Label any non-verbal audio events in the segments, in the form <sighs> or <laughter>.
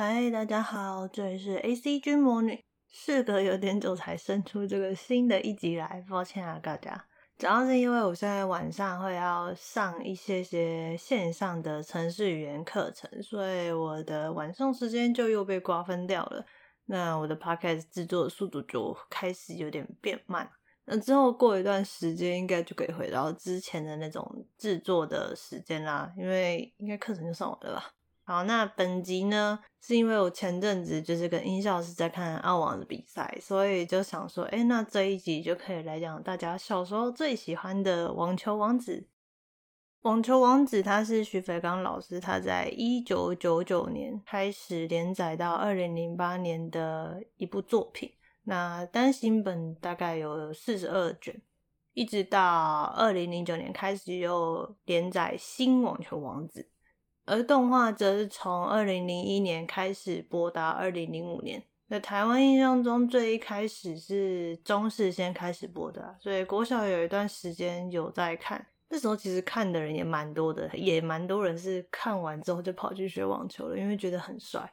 嗨，大家好，这里是 AC 君魔女。事隔有点久才生出这个新的一集来，抱歉啊，大家。主要是因为我现在晚上会要上一些些线上的城市语言课程，所以我的晚上时间就又被瓜分掉了。那我的 podcast 制作的速度就开始有点变慢。那之后过一段时间，应该就可以回到之前的那种制作的时间啦，因为应该课程就上完了吧。好，那本集呢，是因为我前阵子就是跟音效师在看澳网的比赛，所以就想说，哎，那这一集就可以来讲大家小时候最喜欢的网球王子。网球王子他是徐飞刚老师，他在一九九九年开始连载到二零零八年的一部作品。那单行本大概有四十二卷，一直到二零零九年开始又连载新网球王子。而动画则是从二零零一年开始播到二零零五年。在台湾印象中，最一开始是中视先开始播的，所以国小有一段时间有在看。那时候其实看的人也蛮多的，也蛮多人是看完之后就跑去学网球了，因为觉得很帅。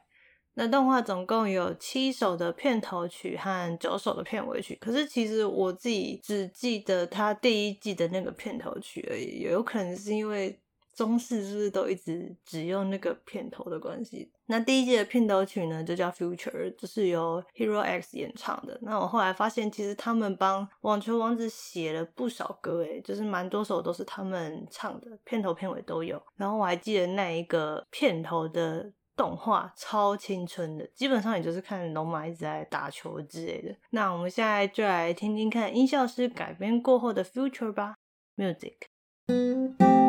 那动画总共有七首的片头曲和九首的片尾曲，可是其实我自己只记得他第一季的那个片头曲而已，也有可能是因为。中视是不是都一直只用那个片头的关系？那第一季的片头曲呢，就叫《Future》，就是由 Hero X 演唱的。那我后来发现，其实他们帮网球王子写了不少歌，诶，就是蛮多首都是他们唱的，片头片尾都有。然后我还记得那一个片头的动画超青春的，基本上也就是看龙马一直在打球之类的。那我们现在就来听听看音效师改编过后的《Future》吧，Music。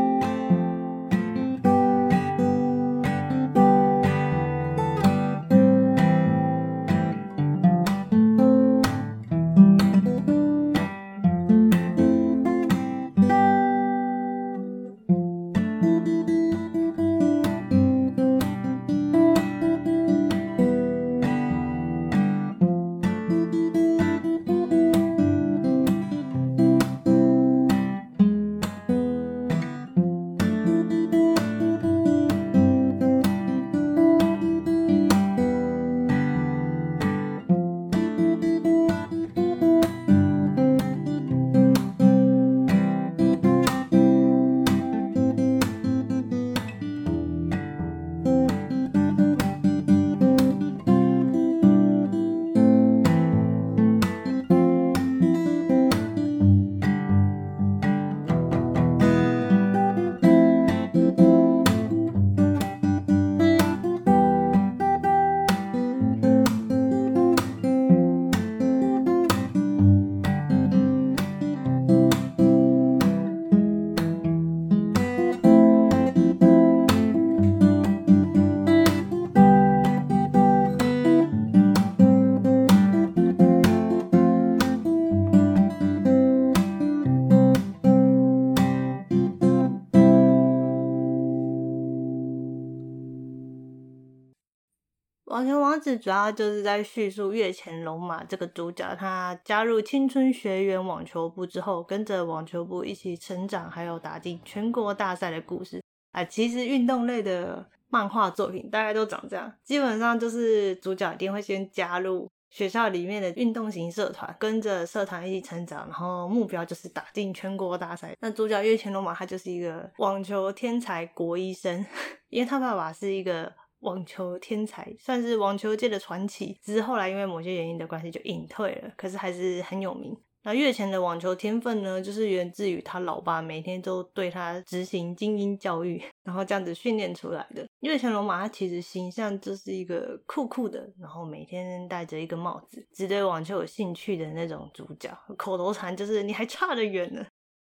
王子主要就是在叙述月前龙马这个主角，他加入青春学园网球部之后，跟着网球部一起成长，还有打进全国大赛的故事。啊，其实运动类的漫画作品大概都长这样，基本上就是主角一定会先加入学校里面的运动型社团，跟着社团一起成长，然后目标就是打进全国大赛。那主角月前龙马他就是一个网球天才国医生，<laughs> 因为他爸爸是一个。网球天才算是网球界的传奇，只是后来因为某些原因的关系就隐退了，可是还是很有名。那月前的网球天分呢，就是源自于他老爸每天都对他执行精英教育，然后这样子训练出来的。月前龙马他其实形象就是一个酷酷的，然后每天戴着一个帽子，只对网球有兴趣的那种主角。口头禅就是你还差得远呢。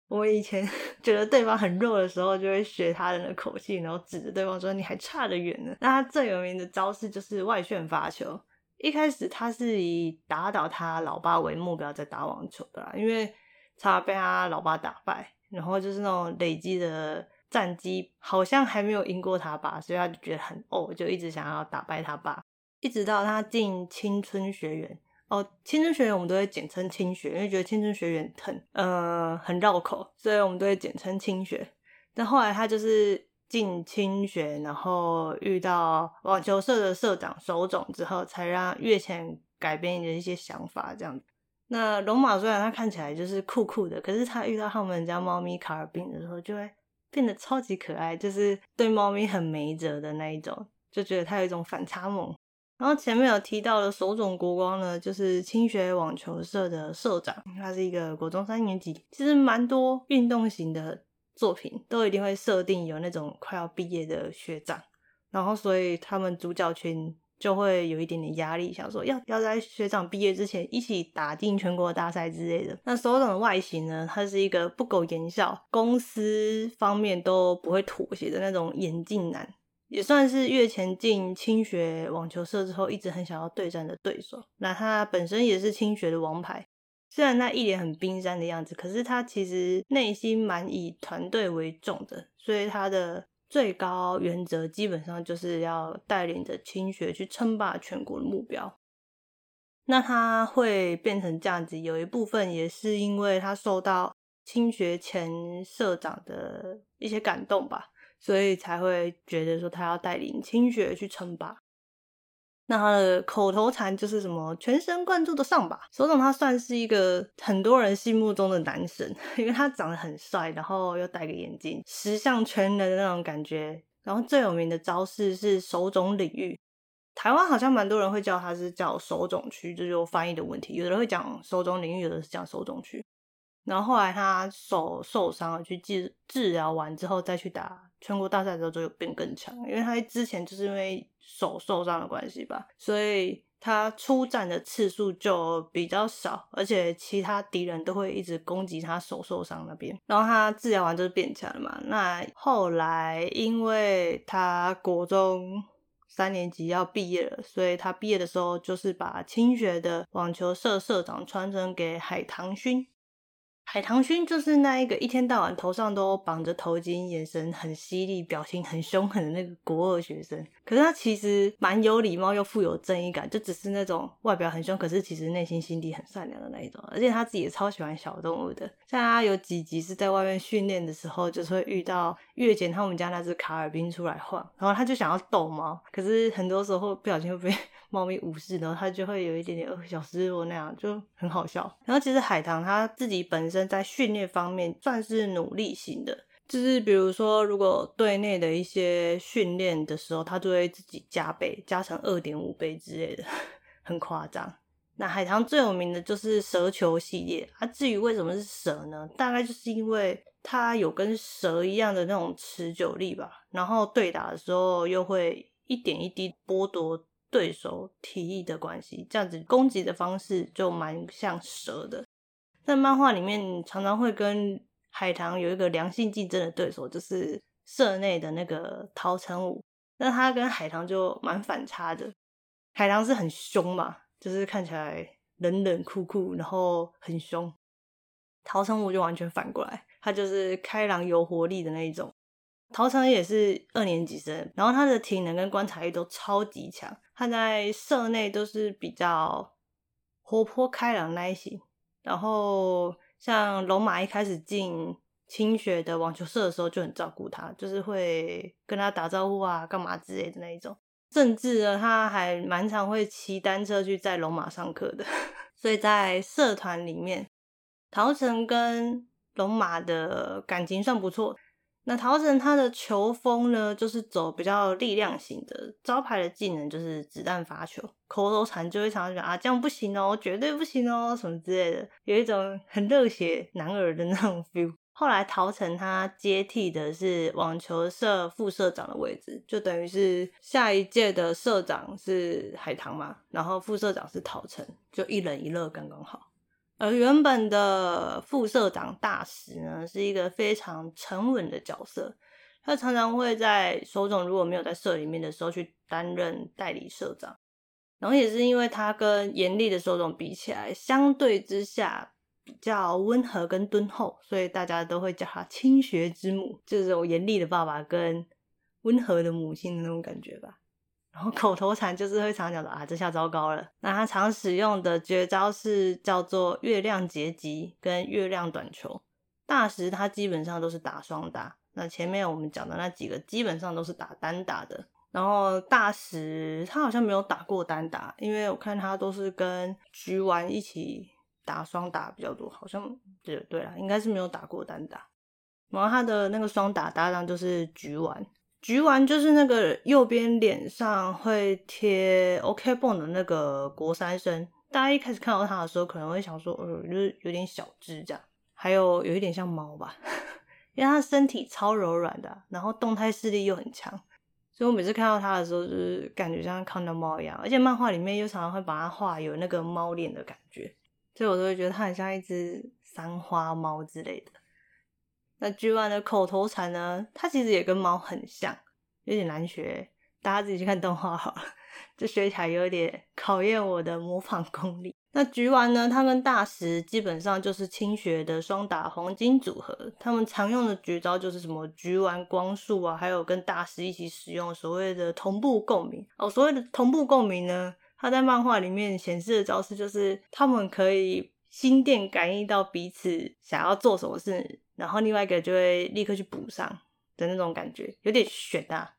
我以前 <laughs> 觉得对方很弱的时候，就会学他的那口气，然后指着对方说：“你还差得远呢。”那他最有名的招式就是外旋发球。一开始他是以打倒他老爸为目标在打网球的啦，因为他被他老爸打败，然后就是那种累积的战绩好像还没有赢过他爸，所以他就觉得很哦，就一直想要打败他爸，一直到他进青春学员。哦，青春学园我们都会简称青学，因为觉得青春学园很呃很绕口，所以我们都会简称青学。但后来他就是进青学，然后遇到网球社的社长手冢之后，才让月前改变的一些想法这样子。那龙马虽然他看起来就是酷酷的，可是他遇到他们家猫咪卡尔宾的时候，就会变得超级可爱，就是对猫咪很没辙的那一种，就觉得他有一种反差萌。然后前面有提到的手冢国光呢，就是青学网球社的社长，他是一个国中三年级，其实蛮多运动型的作品都一定会设定有那种快要毕业的学长，然后所以他们主角群就会有一点点压力，想说要要在学长毕业之前一起打进全国大赛之类的。那手塚的外形呢，他是一个不苟言笑，公司方面都不会妥协的那种眼镜男。也算是月前进青学网球社之后一直很想要对战的对手。那他本身也是青学的王牌，虽然他一脸很冰山的样子，可是他其实内心蛮以团队为重的，所以他的最高原则基本上就是要带领着青学去称霸全国的目标。那他会变成这样子，有一部分也是因为他受到青学前社长的一些感动吧。所以才会觉得说他要带领青学去称霸。那他的口头禅就是什么全神贯注的上吧。手塚他算是一个很多人心目中的男神，<laughs> 因为他长得很帅，然后又戴个眼镜，十项全能的那种感觉。然后最有名的招式是手塚领域，台湾好像蛮多人会叫他是叫手塚区，这就翻译的问题。有的人会讲手塚领域，有的是讲手塚区。然后后来他手受伤了，去治治疗完之后再去打。全国大赛的时候就有变更强，因为他之前就是因为手受伤的关系吧，所以他出战的次数就比较少，而且其他敌人都会一直攻击他手受伤那边。然后他治疗完就是变强了嘛。那后来因为他国中三年级要毕业了，所以他毕业的时候就是把青学的网球社社长传承给海棠勋。海棠勋就是那一个一天到晚头上都绑着头巾、眼神很犀利、表情很凶狠的那个国二学生。可是他其实蛮有礼貌又富有正义感，就只是那种外表很凶，可是其实内心心底很善良的那一种。而且他自己也超喜欢小动物的，像他有几集是在外面训练的时候，就是会遇到月前他们家那只卡尔宾出来晃，然后他就想要逗猫，可是很多时候不小心会被猫咪无视，然后他就会有一点点小失落那样，就很好笑。然后其实海棠他自己本身。在训练方面算是努力型的，就是比如说，如果队内的一些训练的时候，他就会自己加倍，加成二点五倍之类的，<laughs> 很夸张。那海棠最有名的就是蛇球系列，啊，至于为什么是蛇呢？大概就是因为它有跟蛇一样的那种持久力吧，然后对打的时候又会一点一滴剥夺对手体力的关系，这样子攻击的方式就蛮像蛇的。在漫画里面，常常会跟海棠有一个良性竞争的对手，就是社内的那个陶成武。那他跟海棠就蛮反差的。海棠是很凶嘛，就是看起来冷冷酷酷，然后很凶。陶成武就完全反过来，他就是开朗有活力的那一种。陶成也是二年级生，然后他的体能跟观察力都超级强。他在社内都是比较活泼开朗那一型。然后像龙马一开始进青学的网球社的时候就很照顾他，就是会跟他打招呼啊，干嘛之类的那一种。甚至呢，他还蛮常会骑单车去载龙马上课的。<laughs> 所以在社团里面，桃城跟龙马的感情算不错。那桃城他的球风呢，就是走比较力量型的，招牌的技能就是子弹发球，口头禅就会常常讲啊，这样不行哦，绝对不行哦，什么之类的，有一种很热血男儿的那种 feel。后来桃城他接替的是网球社副社长的位置，就等于是下一届的社长是海棠嘛，然后副社长是桃城，就一人一乐，刚刚好。而原本的副社长大石呢，是一个非常沉稳的角色，他常常会在手塚如果没有在社里面的时候去担任代理社长，然后也是因为他跟严厉的手塚比起来，相对之下比较温和跟敦厚，所以大家都会叫他青学之母，就是严厉的爸爸跟温和的母亲的那种感觉吧。然后口头禅就是会常讲的啊，这下糟糕了。那他常使用的绝招是叫做月亮截击跟月亮短球。大石他基本上都是打双打，那前面我们讲的那几个基本上都是打单打的。然后大石他好像没有打过单打，因为我看他都是跟菊丸一起打双打比较多，好像对对啦，应该是没有打过单打。然后他的那个双打搭档就是菊丸，菊丸就是那个右边脸上会贴 OK bone 的那个国三生。大家一开始看到他的时候，可能会想说，呃，就是有点小只这样，还有有一点像猫吧，<laughs> 因为他身体超柔软的，然后动态视力又很强。所以我每次看到他的时候，就是感觉像看到猫一样，而且漫画里面又常常会把它画有那个猫脸的感觉，所以我都会觉得它很像一只三花猫之类的。那菊丸的口头禅呢，它其实也跟猫很像，有点难学，大家自己去看动画好了，这学起来有点考验我的模仿功力。那菊丸呢？它跟大石基本上就是青学的双打黄金组合。他们常用的绝招就是什么菊丸光束啊，还有跟大石一起使用所谓的同步共鸣哦。所谓的同步共鸣呢，它在漫画里面显示的招式就是他们可以心电感应到彼此想要做什么事，然后另外一个就会立刻去补上的那种感觉，有点悬啊。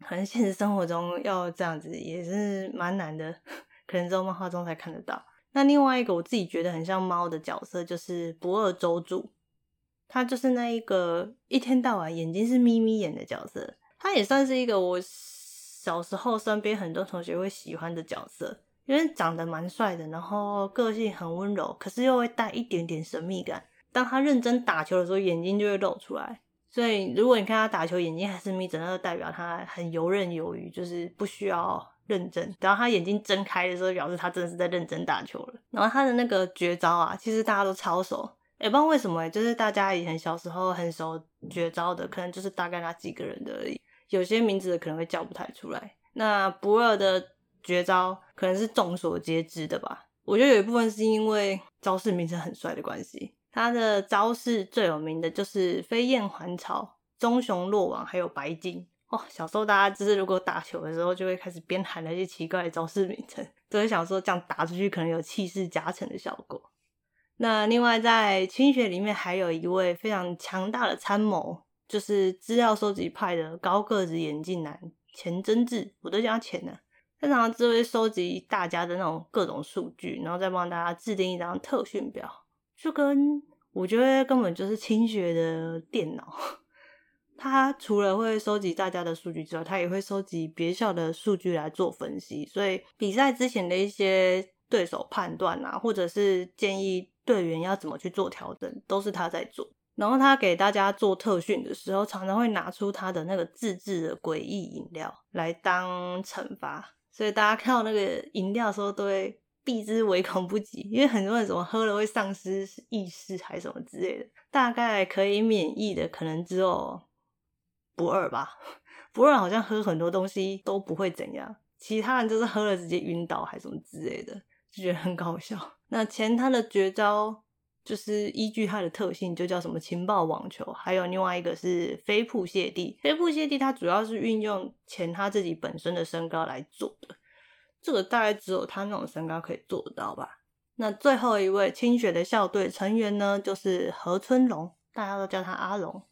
可能现实生活中要这样子也是蛮难的。可能只有漫画中才看得到。那另外一个我自己觉得很像猫的角色，就是不二周助，他就是那一个一天到晚眼睛是眯眯眼的角色。他也算是一个我小时候身边很多同学会喜欢的角色，因为长得蛮帅的，然后个性很温柔，可是又会带一点点神秘感。当他认真打球的时候，眼睛就会露出来。所以如果你看他打球眼睛还是眯着，那就代表他很游刃有余，就是不需要。认真，然后他眼睛睁开的时候，表示他真的是在认真打球了。然后他的那个绝招啊，其实大家都超熟，也不知道为什么、就是大家以前小时候很熟绝招的，可能就是大概那几个人的而已。有些名字可能会叫不太出来。那不二的绝招可能是众所皆知的吧？我觉得有一部分是因为招式名称很帅的关系。他的招式最有名的就是飞燕还巢、棕熊落网，还有白金。哦，小时候大家就是如果打球的时候，就会开始边喊那些奇怪的招式名称，都会想说这样打出去可能有气势加成的效果。那另外在青学里面还有一位非常强大的参谋，就是资料收集派的高个子眼镜男钱真志，我都叫他钱呢。他常常只会收集大家的那种各种数据，然后再帮大家制定一张特训表，就跟我觉得根本就是清学的电脑。他除了会收集大家的数据之外，他也会收集别校的数据来做分析。所以比赛之前的一些对手判断啊，或者是建议队员要怎么去做调整，都是他在做。然后他给大家做特训的时候，常常会拿出他的那个自制的诡异饮料来当惩罚。所以大家看到那个饮料的时候，都会避之唯恐不及，因为很多人怎么喝了会丧失意识还是什么之类的。大概可以免疫的，可能只有。不二吧，不二好像喝很多东西都不会怎样，其他人就是喝了直接晕倒还是什么之类的，就觉得很搞笑。那钱他的绝招就是依据他的特性，就叫什么情报网球，还有另外一个是飞瀑泻地。飞瀑泻地它主要是运用钱他自己本身的身高来做的，这个大概只有他那种身高可以做到吧。那最后一位青学的校队成员呢，就是何春龙，大家都叫他阿龙。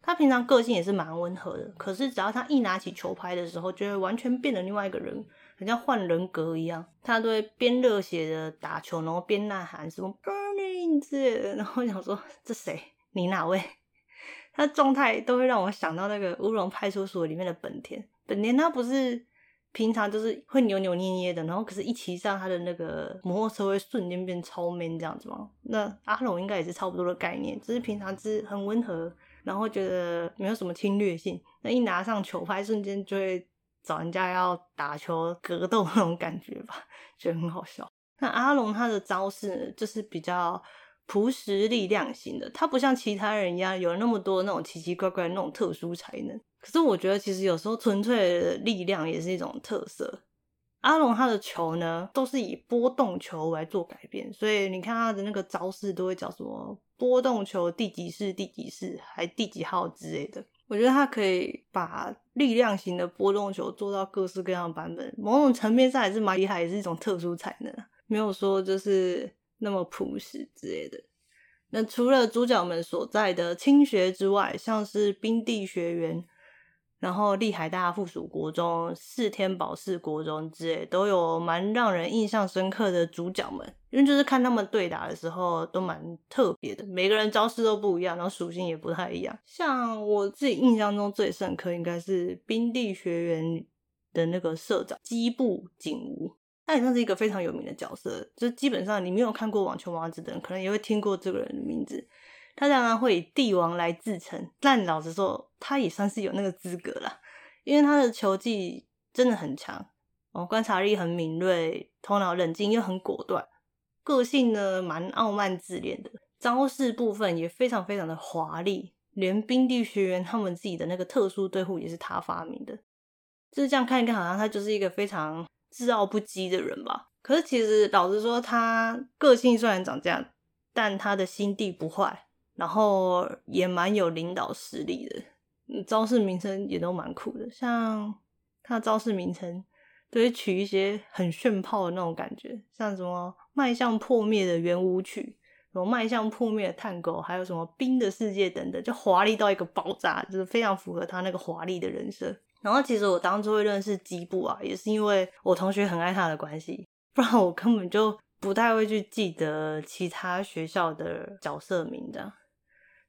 他平常个性也是蛮温和的，可是只要他一拿起球拍的时候，就会完全变了另外一个人，很像换人格一样。他都会边热血的打球，然后边呐喊什么 “burning” 之类的。然后想说，这谁？你哪位？<laughs> 他状态都会让我想到那个乌龙派出所里面的本田。本田他不是平常就是会扭扭捏捏的，然后可是一骑上他的那个摩托车会瞬间变超 man 这样子吗？那阿龙应该也是差不多的概念，只是平常是很温和。然后觉得没有什么侵略性，那一拿上球拍，瞬间就会找人家要打球格斗 <laughs> 那种感觉吧，觉得很好笑。那阿龙他的招式就是比较朴实力量型的，他不像其他人一样有那么多那种奇奇怪怪的那种特殊才能。可是我觉得其实有时候纯粹的力量也是一种特色。阿龙他的球呢，都是以波动球来做改变，所以你看他的那个招式都会叫什么波动球第几式、第几式，还第几号之类的。我觉得他可以把力量型的波动球做到各式各样的版本，某种层面上还是蛮厉害，也是一种特殊才能，没有说就是那么朴实之类的。那除了主角们所在的青学之外，像是冰地学园。然后，立海大附属国中、四天保四国中之类，都有蛮让人印象深刻的主角们，因为就是看他们对打的时候都蛮特别的，每个人招式都不一样，然后属性也不太一样。像我自己印象中最深刻，应该是冰帝学园的那个社长基部景吾，他也算是一个非常有名的角色，就基本上你没有看过网球王子的人，可能也会听过这个人的名字。他常常会以帝王来自称，但老实说，他也算是有那个资格啦，因为他的球技真的很强哦，观察力很敏锐，头脑冷静又很果断，个性呢蛮傲慢自恋的，招式部分也非常非常的华丽，连冰地学员他们自己的那个特殊对护也是他发明的，就是这样看一看，好像他就是一个非常自傲不羁的人吧。可是其实老实说，他个性虽然长这样，但他的心地不坏。然后也蛮有领导实力的，招式名称也都蛮酷的，像他的招式名称都会取一些很炫炮的那种感觉，像什么迈向破灭的圆舞曲，什么迈向破灭的探戈，还有什么冰的世界等等，就华丽到一个爆炸，就是非常符合他那个华丽的人设。然后其实我当初会认识基部啊，也是因为我同学很爱他的关系，不然我根本就不太会去记得其他学校的角色名的。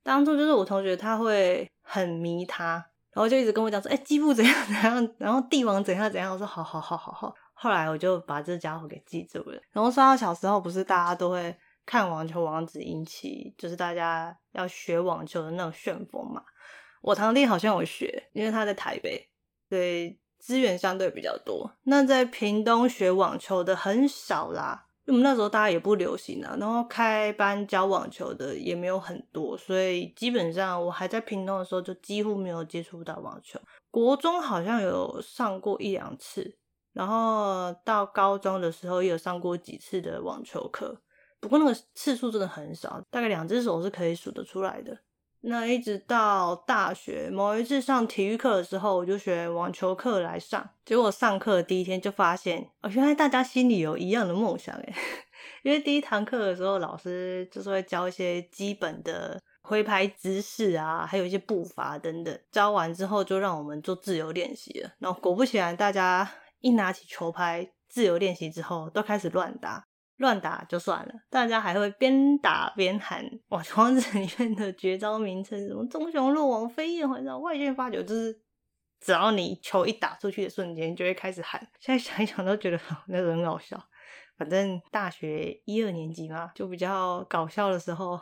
当初就是我同学，他会很迷他，然后就一直跟我讲说：“哎、欸，矶部怎样怎样，然后帝王怎样怎样。”我说：“好好好好好。”后来我就把这家伙给记住了。然后说到小时候，不是大家都会看《网球王子》引起，就是大家要学网球的那种旋风嘛。我堂弟好像有学，因为他在台北，所以资源相对比较多。那在屏东学网球的很少啦。因为我们那时候大家也不流行啊，然后开班教网球的也没有很多，所以基本上我还在屏东的时候就几乎没有接触到网球。国中好像有上过一两次，然后到高中的时候也有上过几次的网球课，不过那个次数真的很少，大概两只手是可以数得出来的。那一直到大学某一次上体育课的时候，我就选网球课来上。结果上课第一天就发现，哦，原来大家心里有一样的梦想诶。<laughs> 因为第一堂课的时候，老师就是会教一些基本的挥拍姿势啊，还有一些步伐等等。教完之后，就让我们做自由练习了。然后果不其然，大家一拿起球拍自由练习之后，都开始乱打。乱打就算了，大家还会边打边喊《网球王子》里面的绝招名称，什么“棕熊落网，飞燕环绕，外线发球”，就是只要你球一打出去的瞬间，就会开始喊。现在想一想都觉得 <laughs> 那个很搞笑。反正大学一二年级嘛，就比较搞笑的时候，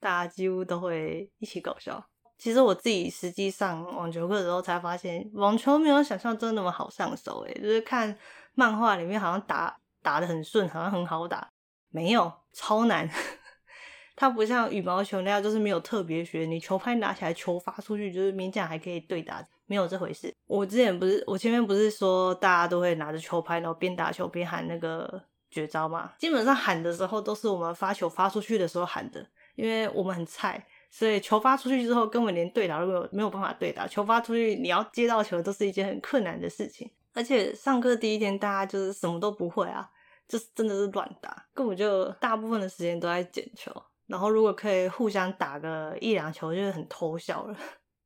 大家几乎都会一起搞笑。其实我自己实际上网球课的时候才发现，网球没有想象中那么好上手。诶，就是看漫画里面好像打。打得很顺，好像很好打，没有，超难。<laughs> 它不像羽毛球那样，就是没有特别学，你球拍拿起来，球发出去，就是勉强还可以对打，没有这回事。我之前不是，我前面不是说大家都会拿着球拍，然后边打球边喊那个绝招吗？基本上喊的时候都是我们发球发出去的时候喊的，因为我们很菜，所以球发出去之后根本连对打都没有，没有办法对打。球发出去，你要接到球都是一件很困难的事情。而且上课第一天，大家就是什么都不会啊，就是真的是乱打，根本就大部分的时间都在捡球。然后如果可以互相打个一两球，就是很偷笑了。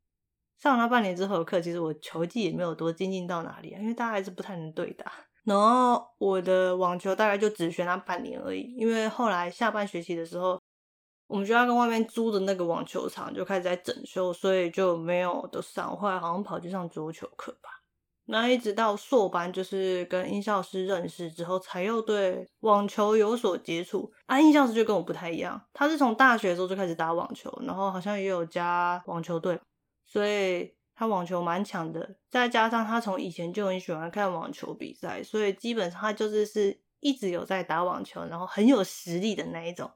<laughs> 上了半年之后的课，其实我球技也没有多精进到哪里啊，因为大家还是不太能对打。然后我的网球大概就只学那半年而已，因为后来下半学期的时候，我们学校跟外面租的那个网球场就开始在整修，所以就没有的上。后来好像跑去上桌球课吧。那一直到硕班，就是跟音效师认识之后，才又对网球有所接触。啊，音效师就跟我不太一样，他是从大学的时候就开始打网球，然后好像也有加网球队，所以他网球蛮强的。再加上他从以前就很喜欢看网球比赛，所以基本上他就是是一直有在打网球，然后很有实力的那一种。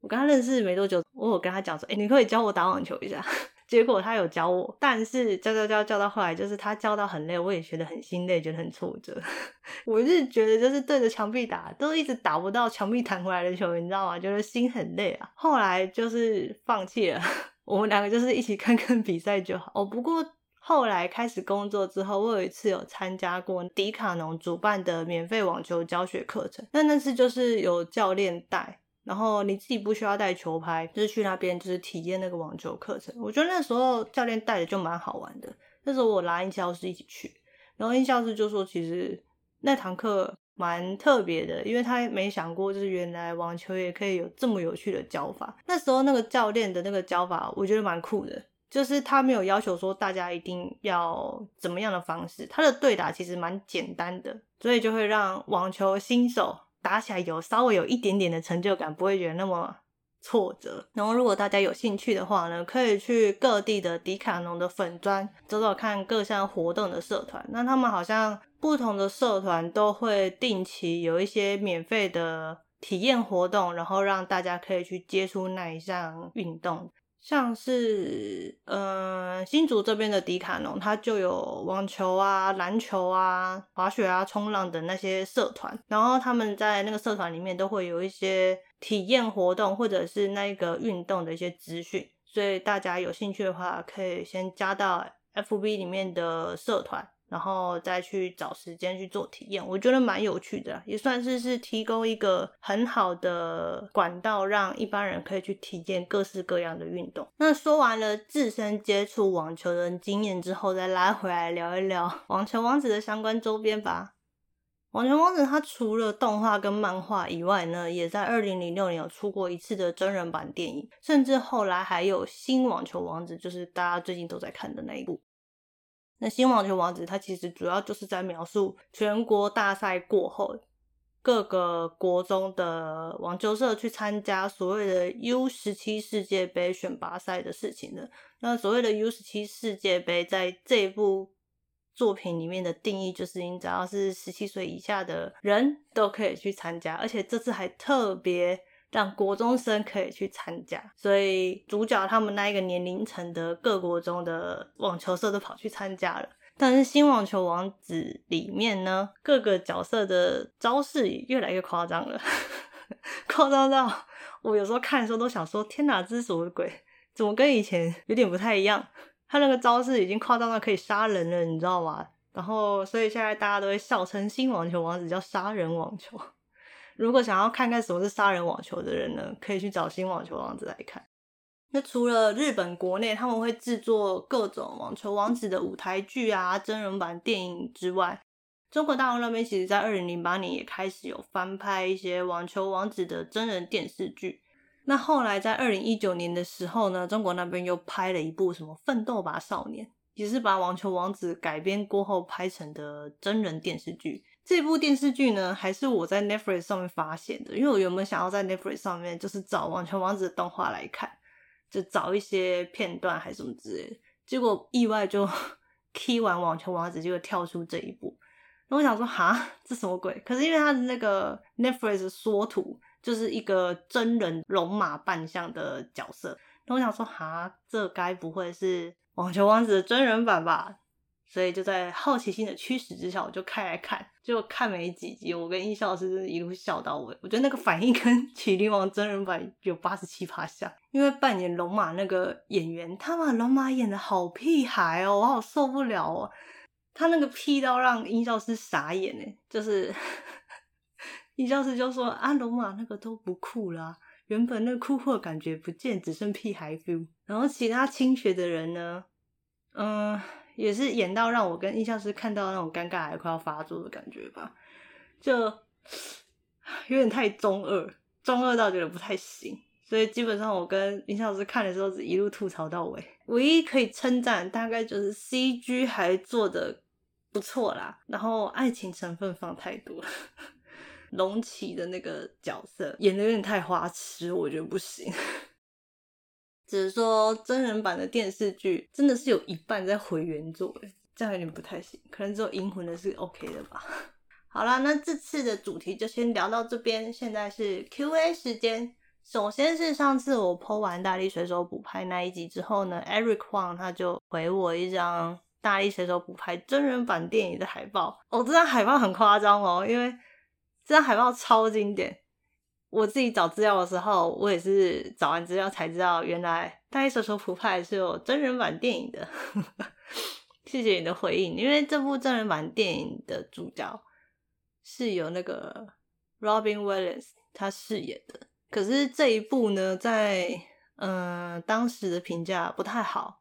我跟他认识没多久，我有跟他讲说：“哎，你可以教我打网球一下。” <laughs> 结果他有教我，但是教教教教到后来，就是他教到很累，我也觉得很心累，觉得很挫折。<laughs> 我是觉得就是对着墙壁打，都一直打不到墙壁弹回来的球，你知道吗？觉得心很累啊。后来就是放弃了，<laughs> 我们两个就是一起看看比赛就好。哦，不过后来开始工作之后，我有一次有参加过迪卡侬主办的免费网球教学课程，那那次就是有教练带。然后你自己不需要带球拍，就是去那边就是体验那个网球课程。我觉得那时候教练带的就蛮好玩的。那时候我拉音效师一起去，然后音效师就说，其实那堂课蛮特别的，因为他没想过就是原来网球也可以有这么有趣的教法。那时候那个教练的那个教法，我觉得蛮酷的，就是他没有要求说大家一定要怎么样的方式，他的对打其实蛮简单的，所以就会让网球新手。打起来有稍微有一点点的成就感，不会觉得那么挫折。然后，如果大家有兴趣的话呢，可以去各地的迪卡侬的粉砖走走看各项活动的社团。那他们好像不同的社团都会定期有一些免费的体验活动，然后让大家可以去接触那一项运动。像是，呃，新竹这边的迪卡侬，它就有网球啊、篮球啊、滑雪啊、冲浪的那些社团，然后他们在那个社团里面都会有一些体验活动，或者是那个运动的一些资讯，所以大家有兴趣的话，可以先加到 FB 里面的社团。然后再去找时间去做体验，我觉得蛮有趣的，也算是是提供一个很好的管道，让一般人可以去体验各式各样的运动。那说完了自身接触网球的经验之后，再拉回来聊一聊网球王子的相关周边吧。网球王子它除了动画跟漫画以外呢，也在二零零六年有出过一次的真人版电影，甚至后来还有新网球王子，就是大家最近都在看的那一部。那新网球王子，它其实主要就是在描述全国大赛过后，各个国中的网球社去参加所谓的 U 十七世界杯选拔赛的事情的。那所谓的 U 十七世界杯，在这部作品里面的定义，就是你只要是十七岁以下的人都可以去参加，而且这次还特别。让国中生可以去参加，所以主角他们那一个年龄层的各国中的网球社都跑去参加了。但是新网球王子里面呢，各个角色的招式越来越夸张了，<laughs> 夸张到我有时候看的时候都想说：天哪，这是什么鬼？怎么跟以前有点不太一样？他那个招式已经夸张到可以杀人了，你知道吗？然后，所以现在大家都会笑称新网球王子叫杀人网球。如果想要看看什么是杀人网球的人呢，可以去找新网球王子来看。那除了日本国内他们会制作各种网球王子的舞台剧啊、真人版电影之外，中国大陆那边其实在二零零八年也开始有翻拍一些网球王子的真人电视剧。那后来在二零一九年的时候呢，中国那边又拍了一部什么《奋斗吧少年》，也是把网球王子改编过后拍成的真人电视剧。这部电视剧呢，还是我在 Netflix 上面发现的，因为我原本想要在 Netflix 上面就是找《网球王子》的动画来看，就找一些片段还是什么之类的，结果意外就 <laughs> key 完《网球王子》就跳出这一部，那我想说哈，这什么鬼？可是因为他的那个 Netflix 缩图就是一个真人龙马扮相的角色，那我想说哈，这该不会是《网球王子》的真人版吧？所以就在好奇心的驱使之下，我就开来看，就看没几集，我跟音效师一路笑到尾。我觉得那个反应跟《棋灵王》真人版有八十七趴像，因为扮演龙马那个演员，他把龙马演的好屁孩哦，我好受不了哦。他那个屁到让音效师傻眼哎，就是 <laughs> 音效师就说啊，龙马那个都不酷啦，原本那酷酷感觉不见，只剩屁孩 feel。然后其他青学的人呢，嗯。也是演到让我跟音效师看到那种尴尬还快要发作的感觉吧，就 <sighs> 有点太中二，中二到觉得不太行，所以基本上我跟音效师看的时候是一路吐槽到尾。唯一可以称赞大概就是 CG 还做的不错啦，然后爱情成分放太多了，龙骑的那个角色演的有点太花痴，我觉得不行。只是说真人版的电视剧真的是有一半在回原作，这样有点不太行，可能只有银魂的是 OK 的吧。<laughs> 好啦，那这次的主题就先聊到这边，现在是 Q&A 时间。首先是上次我 po 完大力水手补拍那一集之后呢，Eric Huang 他就回我一张大力水手补拍真人版电影的海报。哦，这张海报很夸张哦，因为这张海报超经典。我自己找资料的时候，我也是找完资料才知道，原来《大力水手普派》是有真人版电影的。<laughs> 谢谢你的回应，因为这部真人版电影的主角是由那个 Robin Williams 他饰演的，可是这一部呢，在嗯、呃、当时的评价不太好，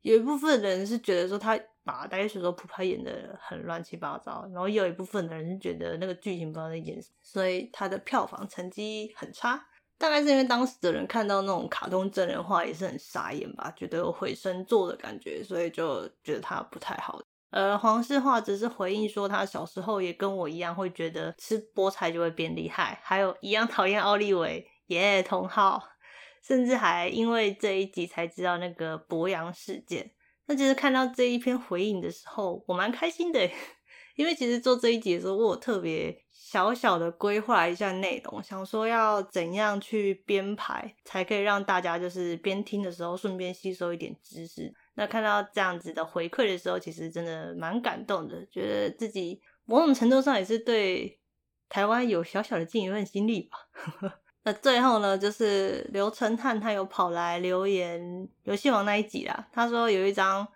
有一部分人是觉得说他把大家说说普派演的很乱七八糟，然后也有一部分的人觉得那个剧情不知道在演什么，所以他的票房成绩很差。大概是因为当时的人看到那种卡通真人化也是很傻眼吧，觉得有毁身作的感觉，所以就觉得他不太好。而黄世华只是回应说，他小时候也跟我一样会觉得吃菠菜就会变厉害，还有一样讨厌奥利维，耶、同号，<laughs> 甚至还因为这一集才知道那个博洋事件。那其实看到这一篇回应的时候，我蛮开心的，<laughs> 因为其实做这一集的时候，我有特别。小小的规划一下内容，想说要怎样去编排，才可以让大家就是边听的时候顺便吸收一点知识。那看到这样子的回馈的时候，其实真的蛮感动的，觉得自己某种程度上也是对台湾有小小的尽一份心力吧。<laughs> 那最后呢，就是刘承汉他有跑来留言游戏王那一集啦，他说有一张。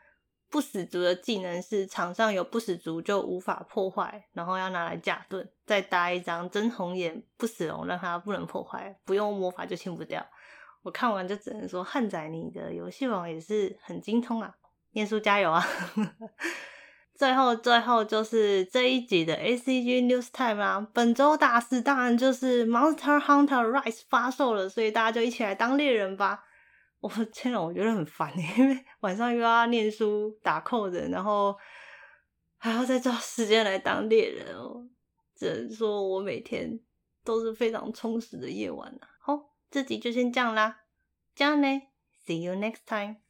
不死族的技能是场上有不死族就无法破坏，然后要拿来架盾，再搭一张真红眼不死龙，让它不能破坏，不用魔法就清不掉。我看完就只能说，汉仔你的游戏王也是很精通啊，念书加油啊！<laughs> 最后最后就是这一集的 ACG News Time 啊，本周大事当然就是 Monster Hunter Rise 发售了，所以大家就一起来当猎人吧。我天呐，我觉得很烦，因为 <laughs> 晚上又要念书打扣子然后还要再找时间来当猎人哦。只能说我每天都是非常充实的夜晚啊。好，这集就先这样啦，这样呢，See you next time。